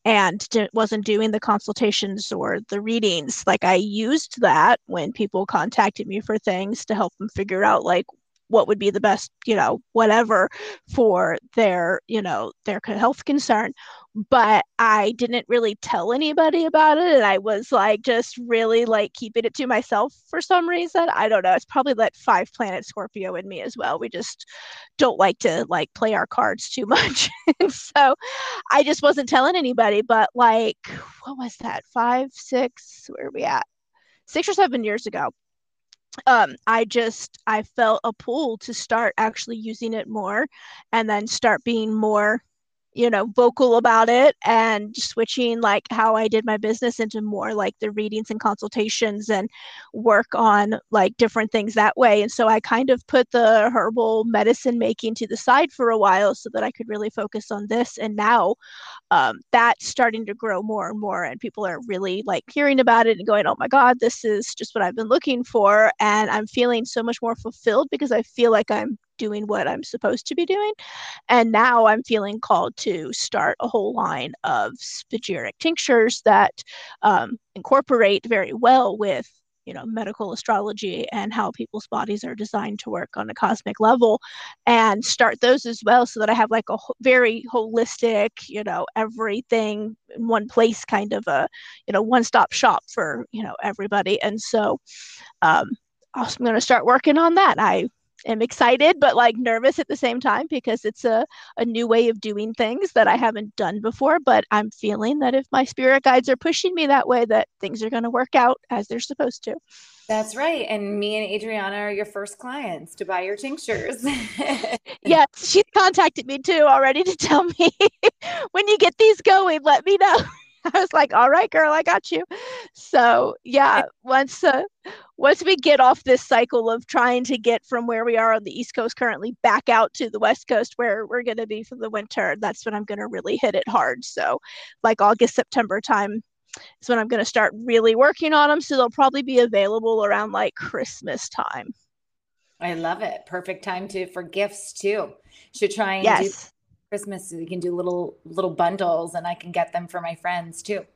and wasn't doing the consultations or the readings. Like i used that when people contacted me for things to help them figure out like what would be the best you know whatever for their you know their health concern. But i didn't really tell anybody about it and i was like just really like keeping it to myself for some reason. I don't know it's probably that five planet scorpio in me as well. We just don't like to like play our cards too (laughs) much. And so i just wasn't telling anybody but like what was that? Five six where are we at? Six or seven years ago um, I just I felt a pull to start actually using it more, and then start being more, you know, vocal about it and switching like how I did my business into more like the readings and consultations and work on like different things that way. And so I kind of put the herbal medicine making to the side for a while so that I could really focus on this. And now um, that's starting to grow more and more, and people are really like hearing about it and going, "Oh my God, this is just what I've been looking for," and I'm feeling so much more fulfilled because I feel like I'm doing what I'm supposed to be doing. And now I'm feeling called to start a whole line of spagyric tinctures that um, incorporate very well with you know medical astrology and how people's bodies are designed to work on a cosmic level and start those as well so that i have like a very holistic you know everything in one place kind of a you know one stop shop for you know everybody and so um, i'm going to start working on that i am excited but like nervous at the same time because it's a, a new way of doing things that I haven't done before. But I'm feeling that if my spirit guides are pushing me that way, that things are going to work out as they're supposed to. That's right. And me and Adriana are your first clients to buy your tinctures. (laughs) yes, she contacted me too already to tell me (laughs) when you get these going, let me know. (laughs) I was like, all right, girl, I got you. So yeah, once uh, once we get off this cycle of trying to get from where we are on the East Coast currently back out to the West Coast where we're going to be for the winter, that's when I'm going to really hit it hard. So like August, September time is when I'm going to start really working on them. So they'll probably be available around like Christmas time. I love it. Perfect time to for gifts too. Should try and yes. do Christmas, so we can do little little bundles, and I can get them for my friends too.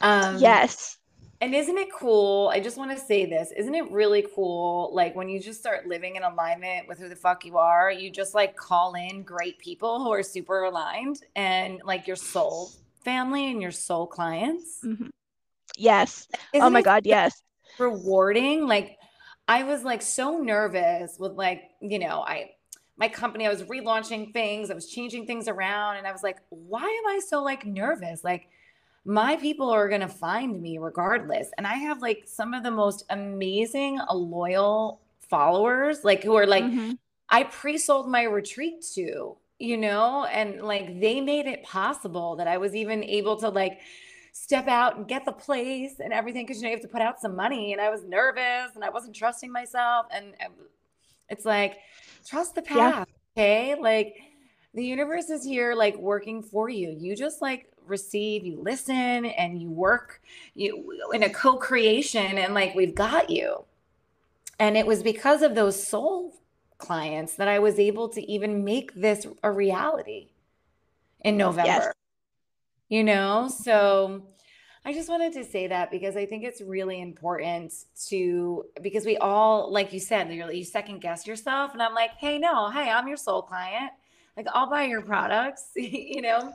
Um, yes. And isn't it cool? I just want to say this. Isn't it really cool? Like when you just start living in alignment with who the fuck you are, you just like call in great people who are super aligned and like your soul family and your soul clients. Mm-hmm. Yes. Isn't oh my God. Yes. (laughs) Rewarding. Like I was like so nervous with like, you know, I my company, I was relaunching things, I was changing things around, and I was like, why am I so like nervous? Like, my people are going to find me regardless. And I have like some of the most amazing, uh, loyal followers, like who are like, mm-hmm. I pre sold my retreat to, you know, and like they made it possible that I was even able to like step out and get the place and everything because you know you have to put out some money and I was nervous and I wasn't trusting myself and it's like trust the path. Yeah. Okay. Like the universe is here, like working for you. You just like receive, you listen, and you work you in a co-creation, and like we've got you. And it was because of those soul clients that I was able to even make this a reality in November. Yes. You know, so I just wanted to say that because I think it's really important to because we all, like you said, you second guess yourself, and I'm like, hey, no, hey, I'm your soul client. Like I'll buy your products, (laughs) you know.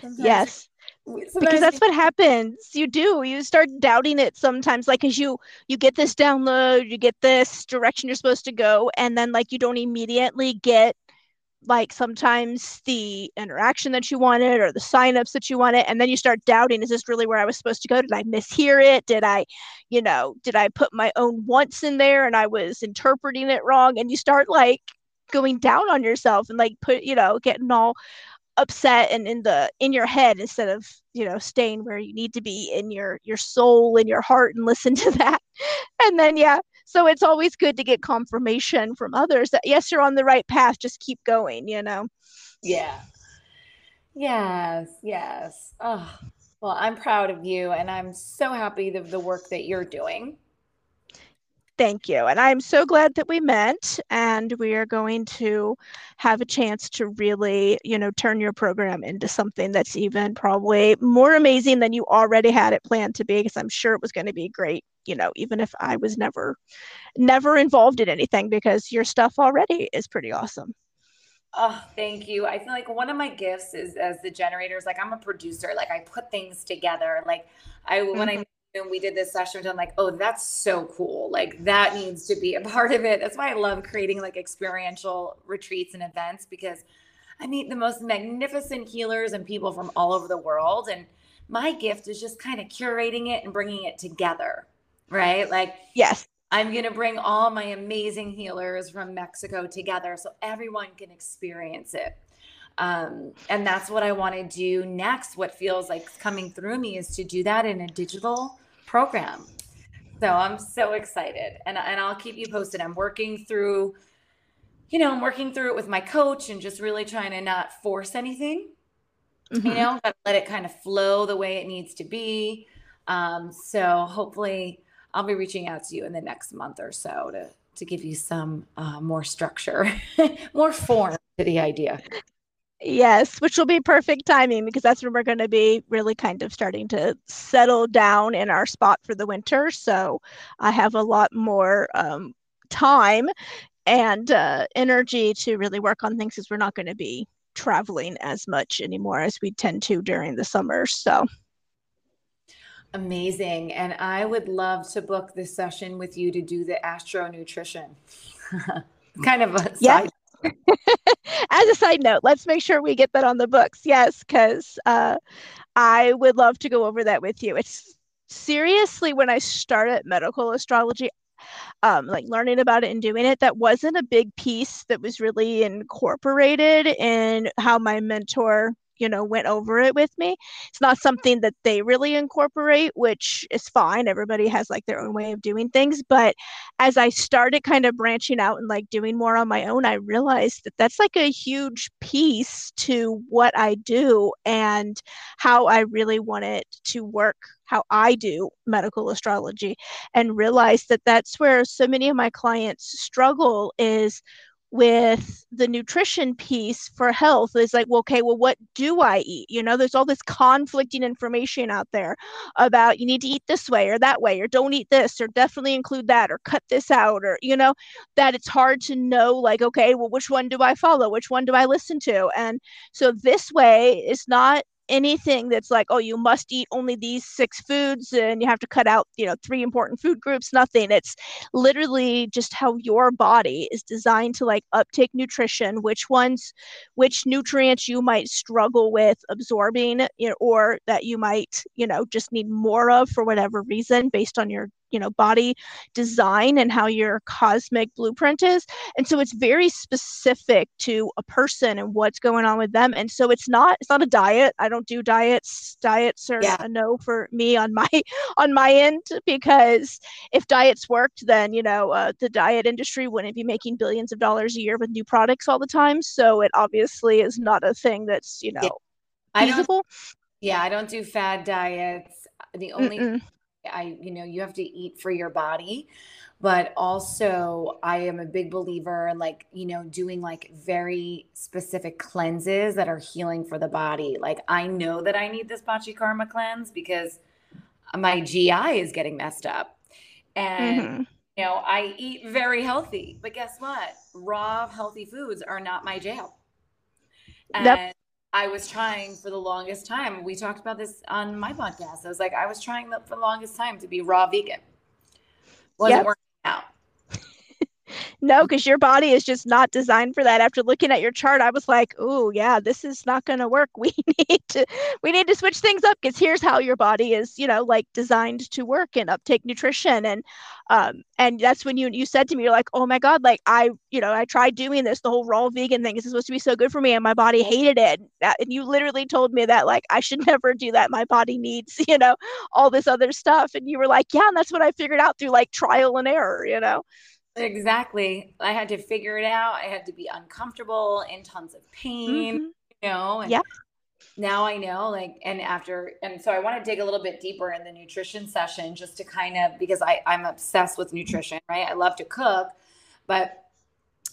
Sometimes. Yes. Sometimes because that's what happens. You do. You start doubting it sometimes. Like as you you get this download you get this direction you're supposed to go and then like you don't immediately get like sometimes the interaction that you wanted or the signups that you wanted and then you start doubting is this really where i was supposed to go? Did i mishear it? Did i you know did i put my own wants in there and i was interpreting it wrong? And you start like going down on yourself and like put you know getting all upset and in the in your head instead of you know staying where you need to be in your your soul and your heart and (laughs) listen to that. And then yeah so it's always good to get confirmation from others that yes you're on the right path just keep going you know? Yeah. Yes yes. Oh well i'm proud of you and i'm so happy of the work that you're doing thank you. And I'm so glad that we met and we are going to have a chance to really, you know, turn your program into something that's even probably more amazing than you already had it planned to be because I'm sure it was going to be great, you know, even if I was never never involved in anything because your stuff already is pretty awesome. Oh, thank you. I feel like one of my gifts is as the generators, like I'm a producer, like I put things together. Like I when mm-hmm. I and we did this session, and I'm like, oh, that's so cool. Like that needs to be a (laughs) part of it. That's why I love creating like experiential retreats and events because I meet the most magnificent healers and people from all over the world. And my gift is just kind of curating it and bringing it together. Right. Like, yes, I'm going to bring all my amazing healers from Mexico together so everyone can experience it. Um, and that's what I want to do next. What feels like coming through me is to do that in a digital program. So I'm so excited and, and I'll keep you posted. I'm working through, you know, I'm working through it with my coach and just really trying to not force anything, mm-hmm. you know, but let it kind of flow the way it needs to be. Um, so hopefully I'll be reaching out to you in the next month or so to, to give you some uh, more structure, (laughs) more form to the idea. Yes, which will be perfect timing because that's when we're going to be really kind of starting to settle down in our spot for the winter. So I have a lot more um, time and uh, energy to really work on things because we're not going to be traveling as much anymore as we tend to during the summer. So amazing. And I would love to book this session with you to do the astro nutrition. (laughs) kind of a yeah. side (laughs) As a side note, let's make sure we get that on the books. Yes, because uh, I would love to go over that with you. It's seriously when I started medical astrology, um, like learning about it and doing it, that wasn't a big piece that was really incorporated in how my mentor you know went over it with me. It's not something that they really incorporate which is fine. Everybody has like their own way of doing things. But as i started kind of branching out and like doing more on my own i realized that that's like a huge piece to what i do and how i really want it to work how I do medical astrology and realized that that's where so many of my clients struggle is with the nutrition piece for health is like well okay well what do i eat? You know there's all this conflicting information out there about you need to eat this way or that way or don't eat this or definitely include that or cut this out or you know that it's hard to know like okay well which one do i follow? Which one do i listen to? And so this way is not anything that's like oh you must eat only these six foods and you have to cut out you know three important food groups nothing. It's literally just how your body is designed to like uptake nutrition which ones which nutrients you might struggle with absorbing you know, or that you might you know just need more of for whatever reason based on your you know body design and how your cosmic blueprint is. And so it's very specific to a person and what's going on with them. And so it's not it's not a diet. I don't do diets. Diets are yeah. a no for me on my (laughs) on my end because if diets worked then you know uh, the diet industry wouldn't be making billions of dollars a year with new products all the time. So it obviously is not a thing that's you know yeah. feasible. Yeah i don't do fad diets. The only Mm-mm. I, you know, you have to eat for your body. But also, I am a big believer in like, you know, doing like very specific cleanses that are healing for the body. Like, I know that I need this Panchakarma cleanse because my GI is getting messed up. And, mm-hmm. you know, I eat very healthy. But guess what? Raw, healthy foods are not my jail. And yep. I was trying for the longest time. We talked about this on my podcast. I was like, I was trying for the longest time to be raw vegan. Wasn't yep. No, because your body is just not designed for that. After looking at your chart, I was like, oh yeah, this is not gonna work. (laughs) We need to we need to switch things up because here's how your body is, you know, like designed to work and uptake nutrition. And um and that's when you you said to me, you're like, oh my God, like I, you know, I tried doing this, the whole raw vegan thing. Is supposed to be so good for me, and my body hated it. And you literally told me that like I should (laughs) never do that. My body needs, (laughs) you know, all this other stuff. And you were like, yeah, and that's what I figured out through like trial and error, you know. Exactly. I had to figure it out. I had to be uncomfortable in tons of pain, mm-hmm. you know. And yeah. Now I know, like, and after, and so I want to dig a little bit deeper in the nutrition session just to kind of, because I, I'm obsessed with nutrition, right? I love to cook, but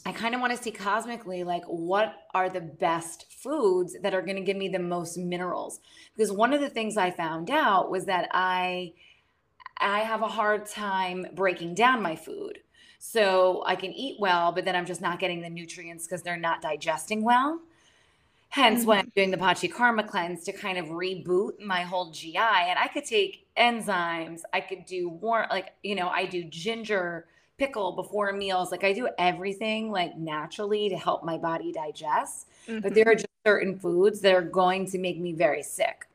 I kind of want to see cosmically, like, what are the best foods that are going to give me the most minerals? Because one of the things I found out was that I, I have a hard time breaking down my food. So I can eat well, but then I'm just not getting the nutrients because they're not digesting well. Hence, mm-hmm. when I'm doing the Panchakarma cleanse to kind of reboot my whole GI, and I could take enzymes, I could do warm, like, you know, I do ginger pickle before meals. Like, I do everything like naturally to help my body digest. Mm-hmm. But there are just certain foods that are going to make me very sick.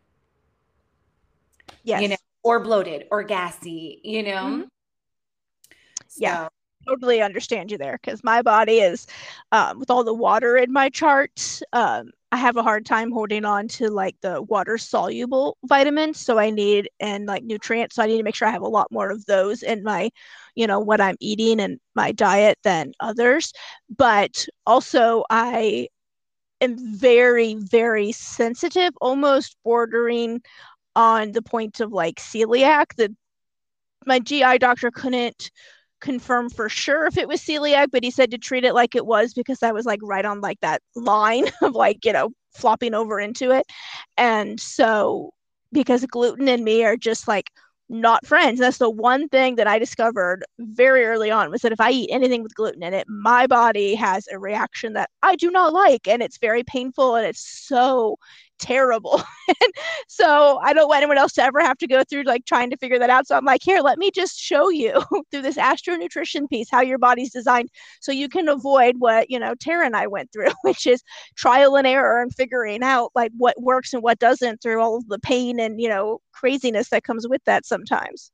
Yes. You know, or bloated or gassy, you know? Mm-hmm. So, yeah totally understand you there because my body is um, with all the water in my chart um, I have a hard time holding on to like the water soluble vitamins. So I need and like nutrients. So I need to make sure I have a lot more of those in my, you know, what I'm eating and my diet than others. But also, I am very, very sensitive, almost bordering on the point of like celiac. The my GI doctor couldn't confirm for sure if it was celiac, but he said to treat it like it was because I was like right on like that line (laughs) of like, you know, flopping over into it. And so because gluten and me are just like not friends. That's the one thing that I discovered very early on was that if I eat anything with gluten in it, my body has a reaction that I do not like and it's very painful and it's so terrible. (laughs) so I don't want anyone else to ever have to go through like trying to figure that out. So I'm like, here, let me just show you (laughs) through this astro nutrition piece how your body's designed so you can avoid what, you know, Tara and I went through, (laughs) which is trial and error and figuring out like what works and what doesn't through all of the pain and, you know, craziness that comes with that sometimes.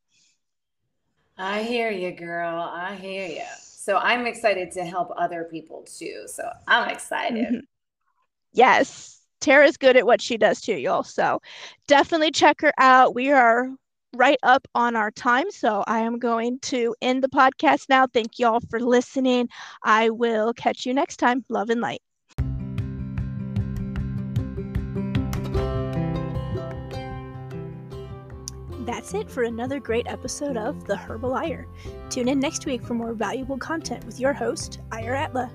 I hear you, girl. I hear you. So I'm excited to help other people too. So I'm excited. Mm-hmm. Yes. Tara's good at what she does too, y'all. So definitely check her out. We are right up on our time. So I am going to end the podcast now. Thank y'all for listening. I will catch you next time. Love and light. That's it for another great episode of The Herbal Ire. Tune in next week for more valuable content with your host, Ire Atla.